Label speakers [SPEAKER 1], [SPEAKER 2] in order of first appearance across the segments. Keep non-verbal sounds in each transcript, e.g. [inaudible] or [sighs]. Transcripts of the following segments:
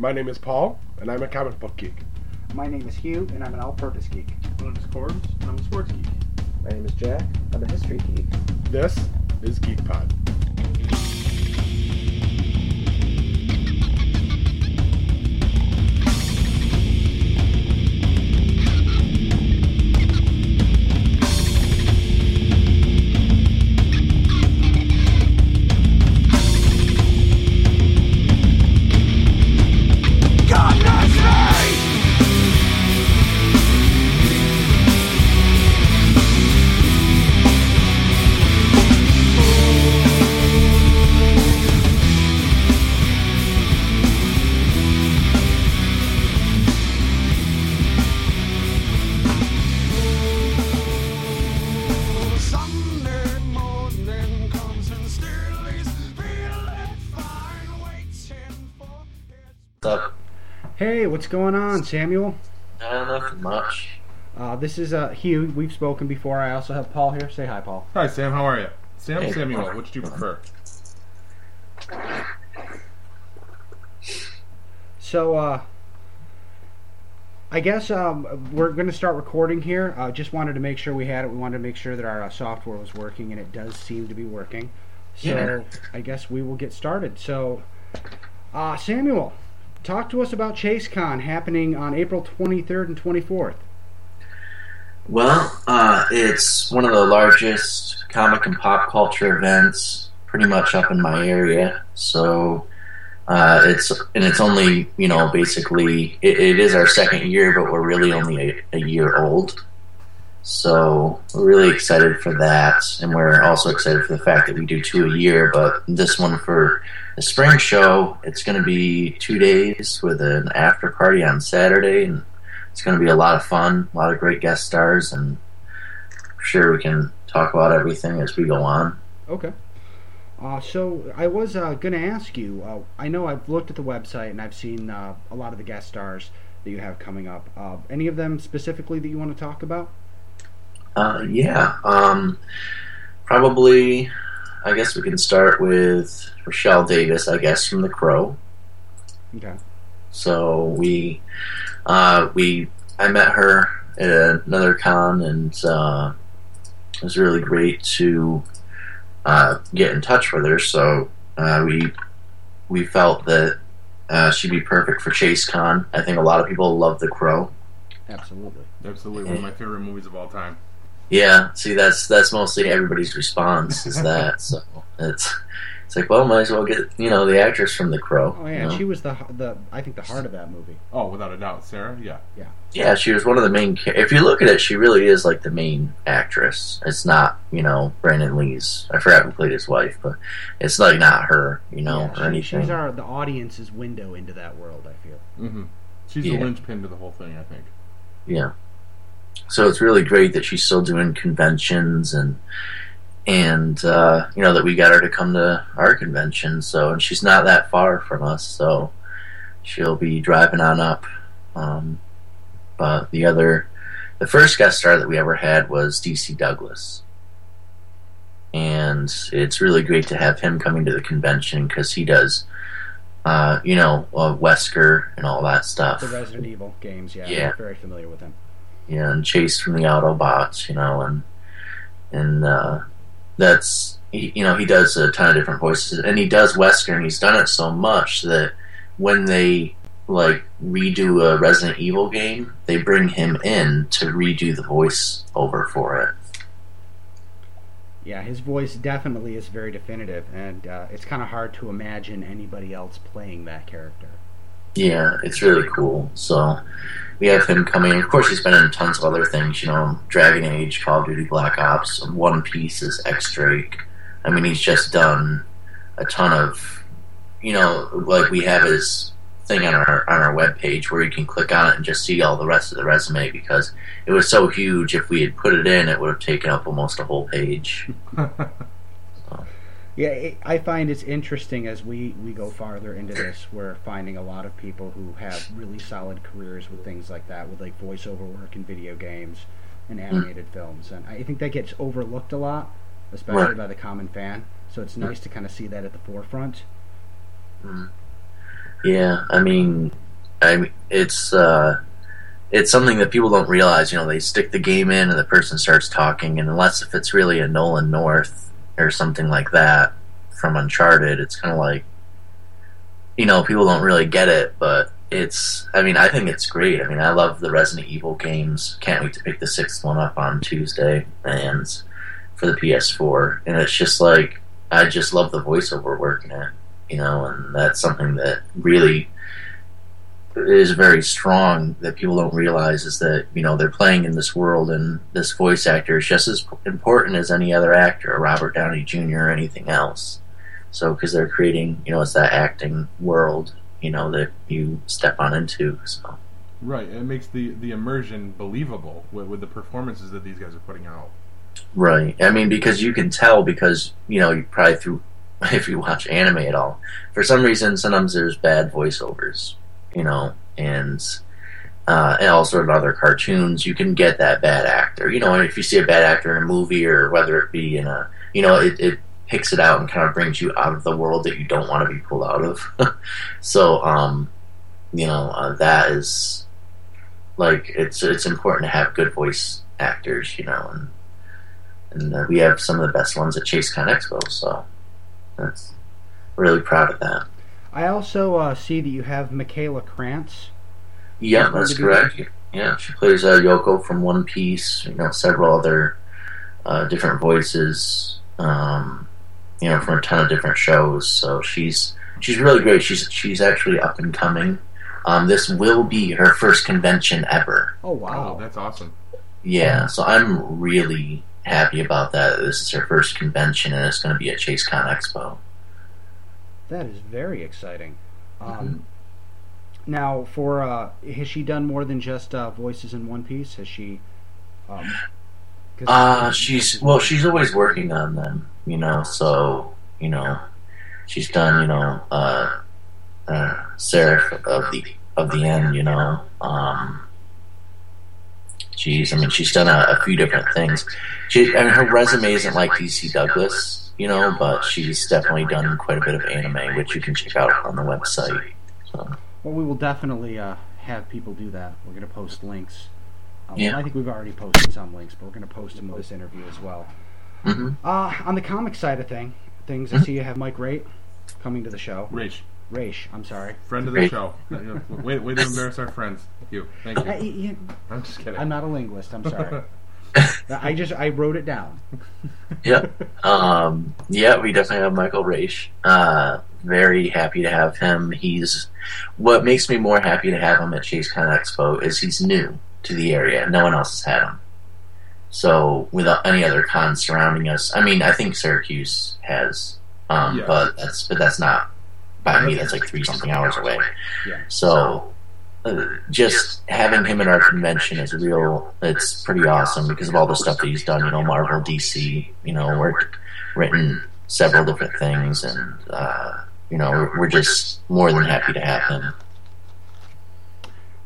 [SPEAKER 1] My name is Paul, and I'm a comic book geek.
[SPEAKER 2] My name is Hugh, and I'm an all-purpose geek.
[SPEAKER 3] My name is Corbs, and I'm a sports geek.
[SPEAKER 4] My name is Jack. I'm a history geek.
[SPEAKER 1] This is Geek Pod.
[SPEAKER 2] Hey, what's going on, Samuel?
[SPEAKER 5] Uh, nothing much.
[SPEAKER 2] Uh, this is uh, Hugh. We've spoken before. I also have Paul here. Say hi, Paul.
[SPEAKER 3] Hi, Sam. How are you? Sam,
[SPEAKER 5] Hey.
[SPEAKER 3] Samuel. Which do you prefer?
[SPEAKER 2] So, uh, I guess um, we're going to start recording here. Uh, just wanted to make sure we had it. We wanted to make sure that our uh, software was working, and it does seem to be working. So,
[SPEAKER 5] Yeah.
[SPEAKER 2] I guess we will get started. So, uh, Samuel, talk to us about ChaseCon happening on April 23rd and 24th.
[SPEAKER 5] Well, uh, it's one of the largest comic and pop culture events pretty much up in my area. So uh, it's and it's only you know basically it, it is our second year, but we're really only a, a year old. So we're really excited for that, and we're also excited for the fact that we do two a year. But this one for the spring show, it's going to be two days with an after party on Saturday, and it's going to be a lot of fun, a lot of great guest stars, and I'm sure we can talk about everything as we go on.
[SPEAKER 2] Okay. Uh, so I was uh, going to ask you. Uh, I know I've looked at the website and I've seen uh, a lot of the guest stars that you have coming up. Uh, any of them specifically that you want to talk about?
[SPEAKER 5] Uh, yeah, um, probably. I guess we can start with Rochelle Davis. I guess from The Crow.
[SPEAKER 2] Okay.
[SPEAKER 5] So we, uh, we, I met her at another con, and uh, it was really great to uh, get in touch with her. So uh, we, we felt that uh, she'd be perfect for Chase Con. I think a lot of people love The Crow.
[SPEAKER 2] Absolutely.
[SPEAKER 3] Absolutely, one of my favorite movies of all time.
[SPEAKER 5] Yeah, see, that's that's mostly everybody's response is [laughs] that. So it's it's like, well, might as well get you know the actress from The Crow.
[SPEAKER 2] Oh
[SPEAKER 5] you
[SPEAKER 2] yeah,
[SPEAKER 5] know?
[SPEAKER 2] she was the the I think the heart of that movie.
[SPEAKER 3] Oh, without a doubt, Sarah. Yeah.
[SPEAKER 5] Yeah, yeah. she was one of the main. If you look at it, she really is like the main actress. It's not, you know, Brandon Lee's. I forgot who played his wife, but it's like not her, you know,
[SPEAKER 2] Yeah,
[SPEAKER 5] or
[SPEAKER 2] she-
[SPEAKER 5] anything.
[SPEAKER 2] she's our the audience's window into that world. I feel.
[SPEAKER 3] Mm-hmm. She's
[SPEAKER 5] Yeah.
[SPEAKER 3] the linchpin to the whole thing, I think.
[SPEAKER 5] yeah. So it's really great that she's still doing conventions and and uh, you know that we got her to come to our convention. So and she's not that far from us, so she'll be driving on up. Um, but the other, the first guest star that we ever had was DC Douglas, and it's really great to have him coming to the convention because he does, uh, you know, uh, Wesker and all that stuff.
[SPEAKER 2] The Resident Evil games. Yeah,
[SPEAKER 5] Yeah.
[SPEAKER 2] I'm very familiar with
[SPEAKER 5] and Chase from the Autobots, you know, and and uh, that's you know he does a ton of different voices, and he does Wesker, and he's done it so much that when they like redo a Resident Evil game, they bring him in to redo the voice over for it.
[SPEAKER 2] Yeah, his voice definitely is very definitive, and uh, it's kind of hard to imagine anybody else playing that character.
[SPEAKER 5] Yeah, it's really cool. So we have him coming. Of course, he's been in tons of other things. You know, Dragon Age, Call of Duty, Black Ops, One Piece is X Drake. I mean, he's just done a ton of. You know, like we have his thing on our on our webpage where you can click on it and just see all the rest of the resume because it was so huge. If we had put it in, it would have taken up almost a whole page. [laughs]
[SPEAKER 2] Yeah, it, I find it's interesting as we, we go farther into this. We're finding a lot of people who have really solid careers with things like that, with like voiceover work in video games and animated films, and I think that gets overlooked a lot, especially
[SPEAKER 5] Right.
[SPEAKER 2] by the common fan. So it's nice to kind of see that at the forefront.
[SPEAKER 5] Mm. Yeah, I mean, I mean, it's uh, it's something that people don't realize. You know, they stick the game in, and the person starts talking, and unless if it's really a Nolan North or something like that from Uncharted, it's kind of like, you know, people don't really get it, but it's. I mean, I think it's great. I mean, I love the Resident Evil games. Can't wait to pick the sixth one up on Tuesday, and for the PS4, and it's just like I just love the voiceover work in it you know, and that's something that really is very strong that people don't realize is that you know they're playing in this world and this voice actor is just as important as any other actor, Robert Downey Jr. or anything else. So because they're creating, you know, it's that acting world, you know, that you step on into. So
[SPEAKER 3] Right. It makes the the immersion believable with, with the performances that these guys are putting out.
[SPEAKER 5] right, I mean, because you can tell because you know you probably through [laughs] if you watch anime at all, for some reason sometimes there's bad voiceovers, you know, and uh, and also in other cartoons you can get that bad actor. You know, if you see a bad actor in a movie or whether it be in a, you know, it, it picks it out and kind of brings you out of the world that you don't want to be pulled out of. [laughs] so, um, you know, uh, that is like it's it's important to have good voice actors, you know, and and uh, we have some of the best ones at ChaseCon Expo, so that's really proud of that.
[SPEAKER 2] I also uh, see that you have Michaela Krantz.
[SPEAKER 5] Yeah, that's
[SPEAKER 2] to be
[SPEAKER 5] correct. Yeah, she plays uh, Yoko from One Piece. You know, several other uh, different voices. Um, you know, from a ton of different shows. So she's she's really great. She's she's actually up and coming. Um, this will be her first convention ever.
[SPEAKER 2] Oh wow,
[SPEAKER 3] Oh, that's awesome.
[SPEAKER 5] Yeah, so I'm really happy about that. This is her first convention, and it's going to be at Chase Con Expo.
[SPEAKER 2] That is very exciting. Um, Now, for uh, has she done more than just uh, voices in One Piece? Has she? Um,
[SPEAKER 5] Uh, she's well, she's always working on them, you know. So you know, she's done, you know, uh, uh, Seraph of the of the end, you know. Um, she's, I mean, she's done a, a few different things. She, I mean, her resume isn't like DC Douglas, you know, but she's definitely done quite a bit of anime, which you can check out on the website. So,
[SPEAKER 2] Well, we will definitely uh, have people do that. We're going to post links. Um,
[SPEAKER 5] Yeah.
[SPEAKER 2] I think we've already posted some links, but we're going to post them with this interview as well.
[SPEAKER 5] mhm.
[SPEAKER 2] Uh, on the comic side of thing, things, I see you have Mike Rate coming to the show.
[SPEAKER 3] Rach,
[SPEAKER 2] Raish, I'm sorry.
[SPEAKER 3] friend of the show. Uh, Way, way to [laughs] embarrass our friends. You. Thank
[SPEAKER 2] I,
[SPEAKER 3] you. I'm just kidding.
[SPEAKER 2] I'm not a linguist. I'm sorry. [laughs] [laughs] I just I wrote it down. [laughs]
[SPEAKER 5] Yep. Um, yeah, we definitely have Michael Raish. Uh, very happy to have him. He's what makes me more happy to have him at ChaseCon Expo is he's new to the area. No one else has had him. So without any other cons surrounding us, I mean, I think Syracuse has, um,
[SPEAKER 3] Yeah.
[SPEAKER 5] but that's but that's not by me. That's like three something hours away.
[SPEAKER 2] Yeah.
[SPEAKER 5] So just having him at our convention is real. It's pretty awesome because of all the stuff that he's done. You know, Marvel, DC. You know, worked, written several different things, and uh, you know, we're, we're just more than happy to have him.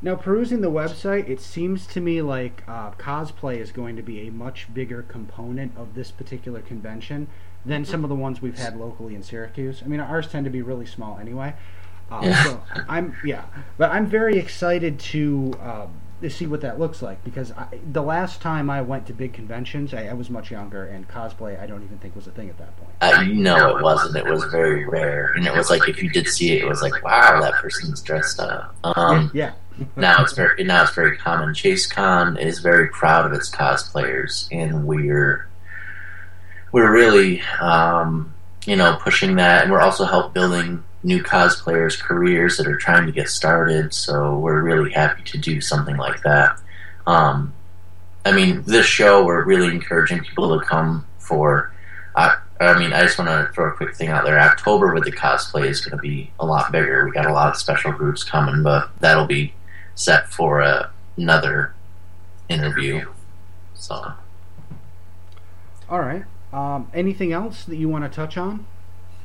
[SPEAKER 2] Now, perusing the website, it seems to me like uh, cosplay is going to be a much bigger component of this particular convention than some of the ones we've had locally in Syracuse. I mean, ours tend to be really small anyway. Uh,
[SPEAKER 5] Yeah.
[SPEAKER 2] So I'm yeah, but I'm very excited to uh, to see what that looks like because I, the last time I went to big conventions, I, I was much younger, and cosplay I don't even think was a thing at that point.
[SPEAKER 5] Uh, know, it wasn't. It was very rare, and it was like if you did see it, it was like, wow, that person's dressed up. Um,
[SPEAKER 2] yeah,
[SPEAKER 5] now it's very now it's very common. ChaseCon is very proud of its cosplayers, and we're we're really um, you know pushing that, and we're also help building new cosplayers' careers that are trying to get started. So we're really happy to do something like that. Um, I mean, this show we're really encouraging people to come for. I, I mean, I just want to throw a quick thing out there. October with the cosplay is going to be a lot bigger. We got a lot of special groups coming, but that'll be set for uh, another interview. So,
[SPEAKER 2] all right. Um, anything else that you want to touch on?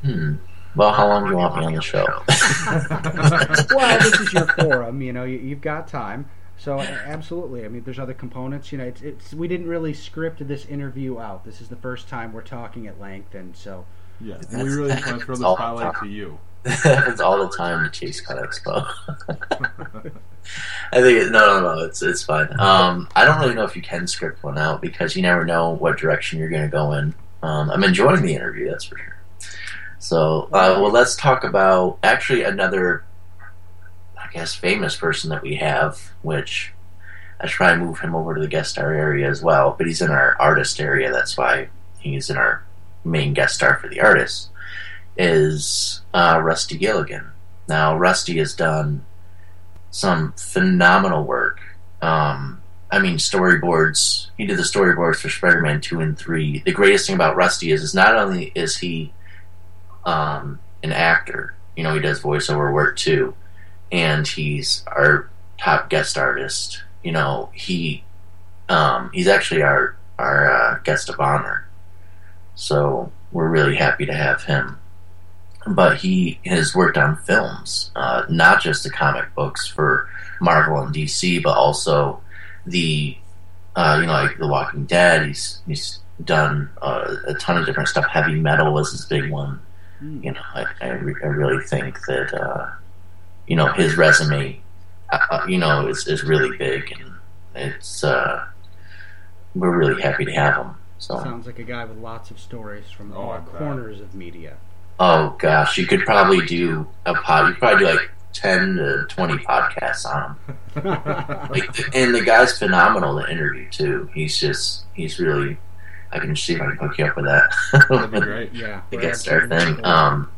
[SPEAKER 5] hmm. Well, how long do you want me on the show? [laughs]
[SPEAKER 2] well, this is your [laughs] forum. You know, you, you've got time. So absolutely. I mean, there's other components. You know, it's, it's we didn't really script this interview out. This is the first time we're talking at length, and so
[SPEAKER 3] Yeah, and we really [laughs] just want to throw the
[SPEAKER 5] All
[SPEAKER 3] spotlight to you.
[SPEAKER 5] It happens all the time to ChaseCon Expo. I think it, no, no, no. It's it's fine. Um, I don't really know if you can script one out because you never know what direction you're going to go in. Um, I'm enjoying the interview, that's for sure. So, uh, well, let's talk about actually another, I guess, famous person that we have, which I try and move him over to the guest star area as well. But he's in our artist area. That's why he's in our main guest star for the artists. Is uh, Rusty Gilligan. Now, Rusty has done some phenomenal work. Um, I mean, storyboards. He did the storyboards for Spider-Man two and three. The greatest thing about Rusty is, is not only is he um, an actor, you know, he does voiceover work too, and he's our top guest artist. You know, he um, he's actually our our uh, guest of honor. So we're really happy to have him but he has worked on films, uh, not just the comic books for Marvel and DC, but also the uh, you know like The Walking Dead. He's he's done uh, a ton of different stuff. Heavy metal was his big one. You know, I, I, re- I really think that uh, you know his resume, uh, uh, you know, is is really big, and it's uh, we're really happy to have him. So.
[SPEAKER 2] Sounds like a guy with lots of stories from
[SPEAKER 3] Oh,
[SPEAKER 2] all
[SPEAKER 3] I
[SPEAKER 2] corners of media.
[SPEAKER 5] Oh gosh, you could probably do a pod. You probably do like ten to twenty podcasts on him. [laughs] Like, and the guy's phenomenal to interview too. He's just, he's really. I can see if I can hook you up with that. [laughs]
[SPEAKER 3] That'd be [laughs] great.
[SPEAKER 2] yeah,
[SPEAKER 5] the
[SPEAKER 2] we're
[SPEAKER 5] guest star thing. Um,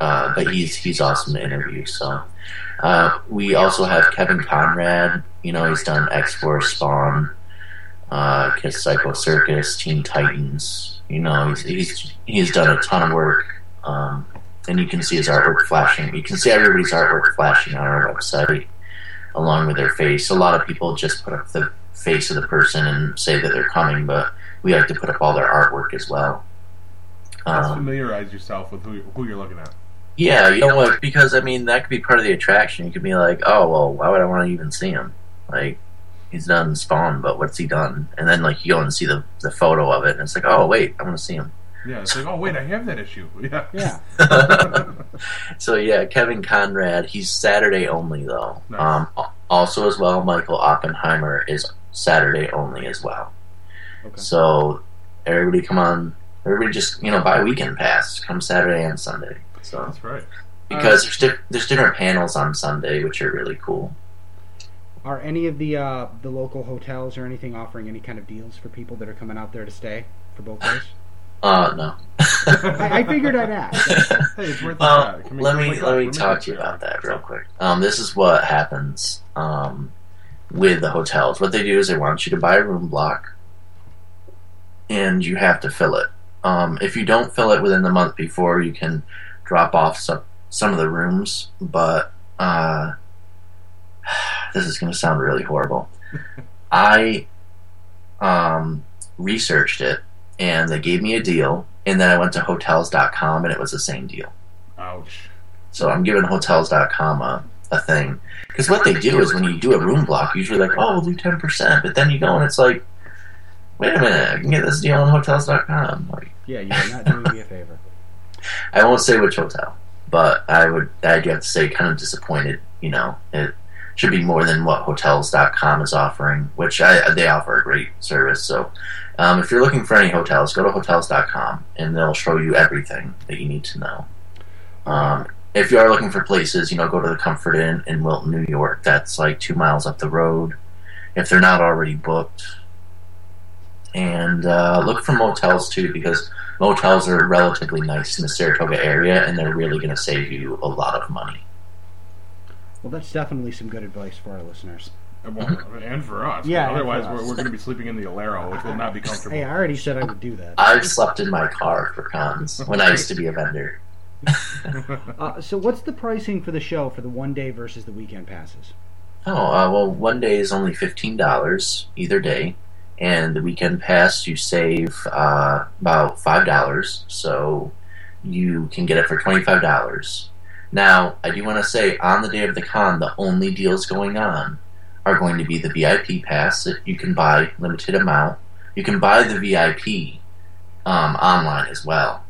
[SPEAKER 5] uh, but he's he's awesome to interview. So uh, we also have Kevin Conrad. You know, he's done X Force, Spawn, uh, Kiss Psycho Circus, Teen Titans. You know, he's he's he's done a ton of work. Um, and you can see his artwork flashing. You can see everybody's artwork flashing on our website along with their face. A lot of people just put up the face of the person and say that they're coming, but we like to put up all their artwork as well. Um,
[SPEAKER 3] familiarize yourself with who, who you're looking at.
[SPEAKER 5] yeah, you know what? Because I mean, that could be part of the attraction. You could be like, oh well, why would I want to even see him? Like, he's done Spawn, but what's he done? And then like you go and see the the photo of it, and it's like, oh wait, I want to see him.
[SPEAKER 3] Yeah, it's like, oh wait, I have that issue. [laughs] Yeah.
[SPEAKER 2] Yeah. [laughs]
[SPEAKER 5] so yeah, Kevin Conrad. He's Saturday only though.
[SPEAKER 3] Nice.
[SPEAKER 5] Um, also as well, Michael Oppenheimer is Saturday only as well.
[SPEAKER 2] Okay.
[SPEAKER 5] So everybody come on. Everybody just you know buy a weekend pass. Come Saturday and Sunday. So
[SPEAKER 3] That's right.
[SPEAKER 5] because there's di- there's different panels on Sunday, which are really cool.
[SPEAKER 2] Are any of the uh, the local hotels or anything offering any kind of deals for people that are coming out there to stay for both [laughs] days?
[SPEAKER 5] Uh, no.
[SPEAKER 2] I, I figured I'd ask. [laughs]
[SPEAKER 3] Hey, it's worth
[SPEAKER 5] Uh,
[SPEAKER 3] shot. Can we-
[SPEAKER 5] let me
[SPEAKER 3] we-
[SPEAKER 5] let me talk to you about that real quick. Um, this is what happens um, with the hotels. What they do is they want you to buy a room block, and you have to fill it. Um, if you don't fill it within the month before, you can drop off some some of the rooms. But uh, [sighs] this is going to sound really horrible. [laughs] I um, researched it, and they gave me a deal. And then I went to Hotels.com, and it was the same deal.
[SPEAKER 3] Ouch.
[SPEAKER 5] So I'm giving Hotels.com a, a thing. Because what they do is when you do a room block, usually like, oh, we'll do 10%. But then you go and it's like, wait a minute, I can get this deal on Hotels.com. Like,
[SPEAKER 2] Yeah, you're not doing me a favor. [laughs]
[SPEAKER 5] I won't say which hotel, but I would, I do have to say, kind of disappointed. You know, it should be more than what Hotels.com is offering, which I, they offer a great service. So um, if you're looking for any hotels, go to Hotels.com and they'll show you everything that you need to know. Um, if you are looking for places, you know, go to the Comfort Inn in Wilton, New York. That's like two miles up the road. If they're not already booked, and uh, look for motels too, because motels are relatively nice in the Saratoga area, and they're really going to save you a lot of money.
[SPEAKER 2] Well, that's definitely some good advice for our listeners.
[SPEAKER 3] Well, and for us.
[SPEAKER 2] Yeah,
[SPEAKER 3] Otherwise,
[SPEAKER 2] us.
[SPEAKER 3] we're, we're going to be sleeping in the Alero, which will not be comfortable. [laughs]
[SPEAKER 2] Hey, I already said I would do that.
[SPEAKER 5] I've slept in my car for cons [laughs] when I used to be a vendor. [laughs]
[SPEAKER 2] Uh, so, what's the pricing for the show for the one day versus the weekend passes?
[SPEAKER 5] Oh, uh, well, one day is only fifteen dollars either day, and the weekend pass you save uh, about five dollars, so you can get it for twenty five dollars. Now, I do want to say, on the day of the con, the only deals going on are going to be the VIP pass that you can buy limited amount. You can buy the VIP um, online as well.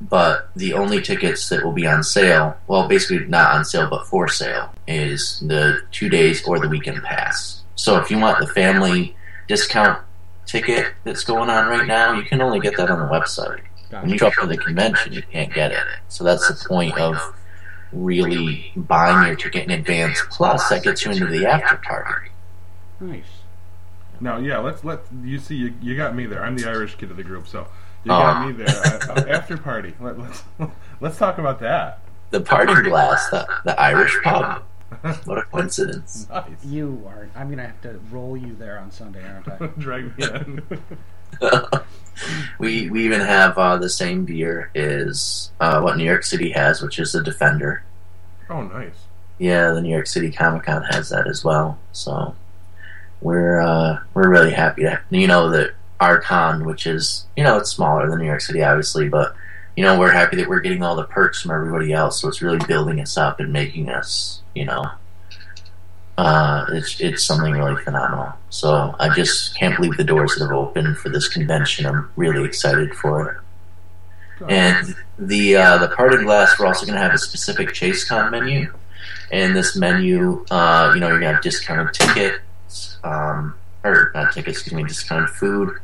[SPEAKER 5] but the only tickets that will be on sale, well, basically not on sale, but for sale, is the two days or the weekend pass. So if you want the family discount ticket that's going on right now, you can only get that on the website. When you show up for the convention, you can't get it. So that's the point of really buying your ticket in advance. Plus, that gets you into the after party.
[SPEAKER 2] Nice.
[SPEAKER 3] Now, yeah, let's let you see. You, you you got me there. I'm the Irish kid of the group, so you
[SPEAKER 5] Oh.
[SPEAKER 3] got me there. Uh, uh, after party. Let, let's [laughs] let's talk about that.
[SPEAKER 5] The Parting Glass, the, the Irish pub. [laughs] What a coincidence.
[SPEAKER 3] nice.
[SPEAKER 2] You are. I'm gonna have to roll you there on Sunday, aren't I? [laughs]
[SPEAKER 3] Drag me in. [laughs]
[SPEAKER 5] we we even have uh, the same beer is uh, what New York City has, which is the Defender.
[SPEAKER 3] Oh, nice.
[SPEAKER 5] Yeah, the New York City Comic Con has that as well. So we're uh, we're really happy to you know that our con, which is you know it's smaller than New York City, obviously, but you know we're happy that we're getting all the perks from everybody else. So it's really building us up and making us you know uh, it's it's something really phenomenal. So I just can't believe the doors that have opened for this convention. I'm really excited for it. And the uh, the Parting Glass, we're also going to have a specific ChaseCon menu, and this menu, uh, you know, you're going to have discounted tickets, um, or not tickets, excuse me, discounted food.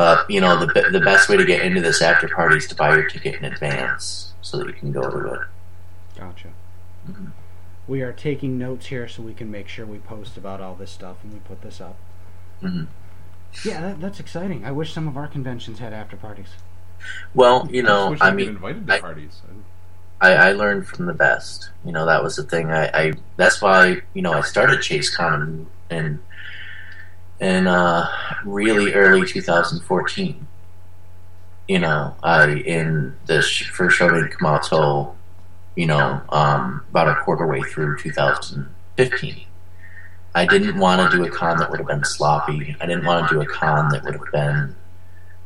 [SPEAKER 5] But you know, the the best way to get into this after party is to buy your ticket in advance, so that you can go to it.
[SPEAKER 2] Gotcha.
[SPEAKER 5] Mhm.
[SPEAKER 2] We are taking notes here so we can make sure we post about all this stuff and we put this up.
[SPEAKER 5] Mhm.
[SPEAKER 2] Yeah, that, that's exciting. I wish some of our conventions had after parties.
[SPEAKER 5] Well, you know, I
[SPEAKER 3] I'd
[SPEAKER 5] mean,
[SPEAKER 3] invited to
[SPEAKER 5] I-
[SPEAKER 3] parties.
[SPEAKER 5] I, I learned from the best. You know, that was the thing. I, I that's why you know I started ChaseCon in in uh, really early 2014. You know, I in the first show out till you know um, about a quarter way through 2015. I didn't want to do a con that would have been sloppy. I didn't want to do a con that would have been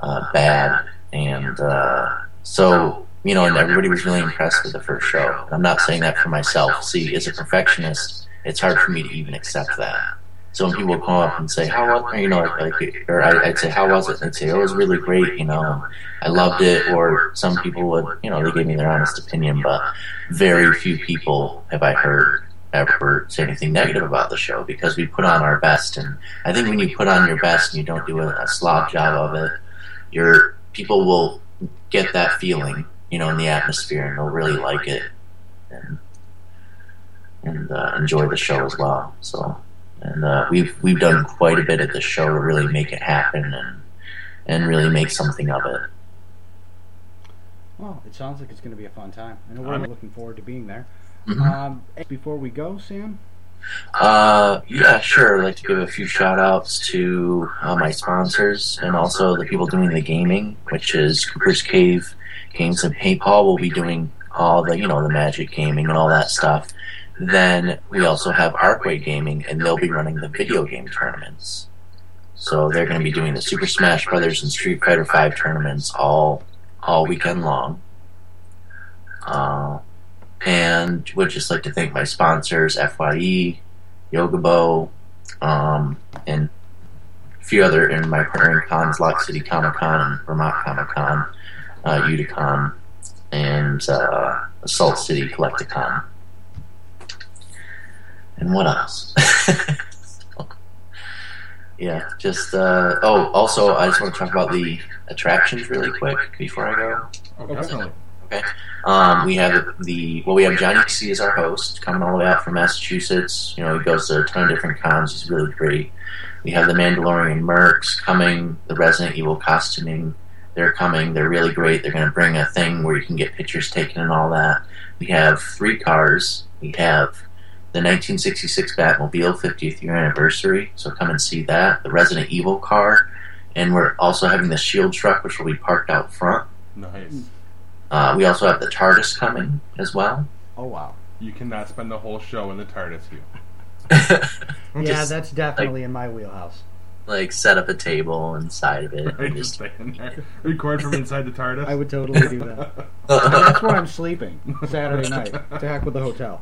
[SPEAKER 5] uh, bad, and uh, so you know, and everybody was really impressed with the first show. I'm not saying that for myself. See, as a perfectionist, it's hard for me to even accept that. So when people come up and say, "How was," you know, like, or I- I'd say, "How was it?" And I'd say, "Oh, "It was really great," you know, I loved it. Or some people would, you know, they gave me their honest opinion, but very few people have I heard ever say anything negative about the show because we put on our best. And I think when you put on your best and you don't do a, a slob job of it, your people will get that feeling, you know, in the atmosphere, and they'll really like it and and uh, enjoy the show as well. So, and uh, we've we've done quite a bit at the show to really make it happen and and really make something of it.
[SPEAKER 2] Well, it sounds like it's going to be a fun time. I know we're looking forward to being there.
[SPEAKER 5] Mhm.
[SPEAKER 2] Um, before we go, Sam,
[SPEAKER 5] Uh, yeah, sure. I'd like to give a few shout outs to uh, my sponsors and also the people doing the gaming, which is Cooper's Cave Games and PayPal will be doing all the, you know, the magic gaming and all that stuff. Then we also have Arcway Gaming, and they'll be running the video game tournaments. So they're going to be doing the Super Smash Brothers and Street Fighter Five tournaments all all weekend long. Uh, and would just like to thank my sponsors, FYE, Yoga Bow, um, and a few other in my partnering cons, Lock City Comic Con Vermont Comic Con, uh, Uticon, and uh, Salt City Collecticon. And what else? [laughs] yeah, just uh, oh, also I just want to talk about the attractions really quick before I go.
[SPEAKER 3] Oh, definitely.
[SPEAKER 5] Um, we have the well, we have Johnny C as our host, coming all the way out from Massachusetts. You know, he goes to a ton of different cons. He's really great. We have the Mandalorian Mercs coming, the Resident Evil costuming. They're coming. They're really great. They're going to bring a thing where you can get pictures taken and all that. We have three cars. We have the 1966 Batmobile 50th year anniversary, so come and see that. The Resident Evil car, and we're also having the Shield truck, which will be parked out front.
[SPEAKER 3] Nice.
[SPEAKER 5] Uh, we also have the TARDIS coming as well.
[SPEAKER 2] oh wow,
[SPEAKER 3] You cannot spend the whole show in the TARDIS. You. [laughs]
[SPEAKER 2] yeah,
[SPEAKER 5] Just,
[SPEAKER 2] that's definitely in my wheelhouse.
[SPEAKER 5] like set up a table inside of it.
[SPEAKER 3] Right,
[SPEAKER 5] and [laughs]
[SPEAKER 3] just
[SPEAKER 5] just,
[SPEAKER 3] stay there. Record from inside the TARDIS. [laughs]
[SPEAKER 2] I would totally do that. that's where I'm sleeping Saturday night. To heck with the hotel.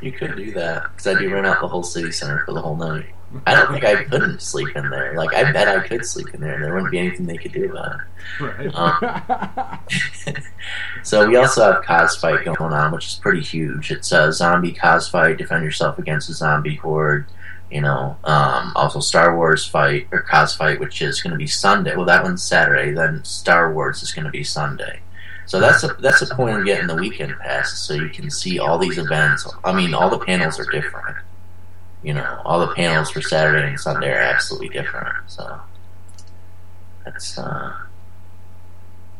[SPEAKER 5] You could do that because I'd be rent out the whole city center for the whole night. I don't think I couldn't sleep in there. Like I bet I could sleep in there, and there wouldn't be anything they could do about it.
[SPEAKER 3] Right.
[SPEAKER 5] Um, [laughs] so we also have cos fight going on, which is pretty huge. It's a zombie cos fight, defend yourself against a zombie horde. You know, um, also Star Wars fight or cos fight, which is going to be Sunday. Well, that one's Saturday. Then Star Wars is going to be Sunday. So that's a that's a point of getting the weekend pass, so you can see all these events. I mean, all the panels are different. You know, all the panels for Saturday and Sunday are absolutely different. So that's uh,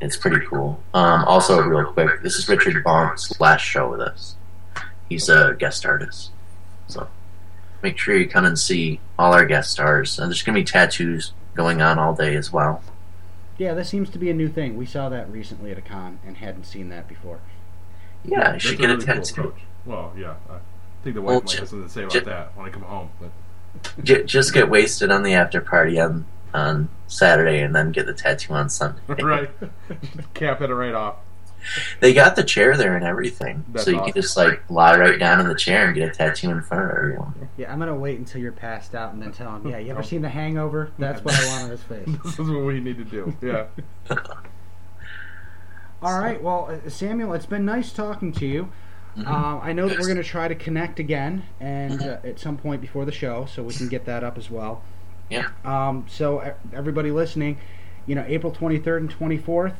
[SPEAKER 5] it's pretty cool. Um, also, real quick, this is Richard Bonk's last show with us. He's a guest artist, so make sure you come and see all our guest stars. And there's gonna be tattoos going on all day as well.
[SPEAKER 2] Yeah, that seems to be a new thing. We saw that recently at a con and hadn't seen that before.
[SPEAKER 5] Yeah, you
[SPEAKER 3] That's
[SPEAKER 5] should
[SPEAKER 3] a
[SPEAKER 5] get a
[SPEAKER 3] really cool
[SPEAKER 5] tattoo.
[SPEAKER 3] approach. Well, yeah. I think the
[SPEAKER 5] Well,
[SPEAKER 3] wife might
[SPEAKER 5] ju-
[SPEAKER 3] have something to say about
[SPEAKER 5] ju-
[SPEAKER 3] that when I come home. But
[SPEAKER 5] J- just get wasted on the after party on on Saturday, and then get the tattoo on Sunday. [laughs]
[SPEAKER 3] right, [laughs] cap it right off.
[SPEAKER 5] They got the chair there and everything,
[SPEAKER 3] That's
[SPEAKER 5] so you
[SPEAKER 3] awesome.
[SPEAKER 5] can just like lie right down in the chair and get a tattoo in front of everyone.
[SPEAKER 2] Yeah, I'm gonna wait until you're passed out and then tell him. Yeah, you ever seen The Hangover? That's what I want on his [laughs] face.
[SPEAKER 3] This is what we need to do. Yeah. [laughs]
[SPEAKER 2] All right. Well, uh, Samuel, it's been nice talking to you.
[SPEAKER 5] Mhm.
[SPEAKER 2] Um, I know that we're going to try to connect again, and uh, at some point before the show, so we can get that up as well.
[SPEAKER 5] Yeah.
[SPEAKER 2] Um, so uh, everybody listening, you know, April 23rd and 24th,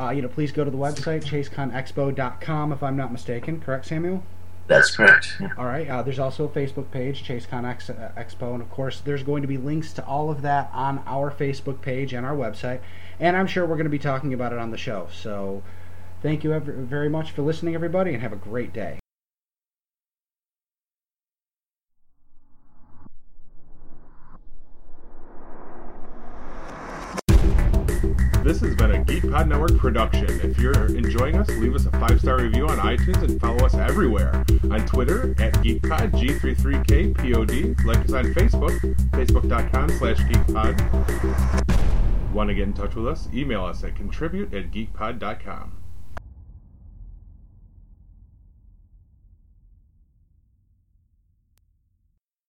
[SPEAKER 2] uh, you know, please go to the website chaseconexpo.com if I'm not mistaken. Correct, Samuel?
[SPEAKER 5] That's correct. Yeah.
[SPEAKER 2] All right. Uh, there's also a Facebook page, ChaseCon Ex- uh, Expo, and of course, there's going to be links to all of that on our Facebook page and our website. And I'm sure we're going to be talking about it on the show. So, thank you ever, very much for listening, everybody, and have a great day.
[SPEAKER 3] This has been a Geek Pod Network production. If you're enjoying us, leave us a five star review on iTunes and follow us everywhere. On Twitter at GeekPod, G33KPOD. Like us on Facebook, facebook.com slash geekpod. Want to get in touch with us? Email us at contribute at geekpod.com.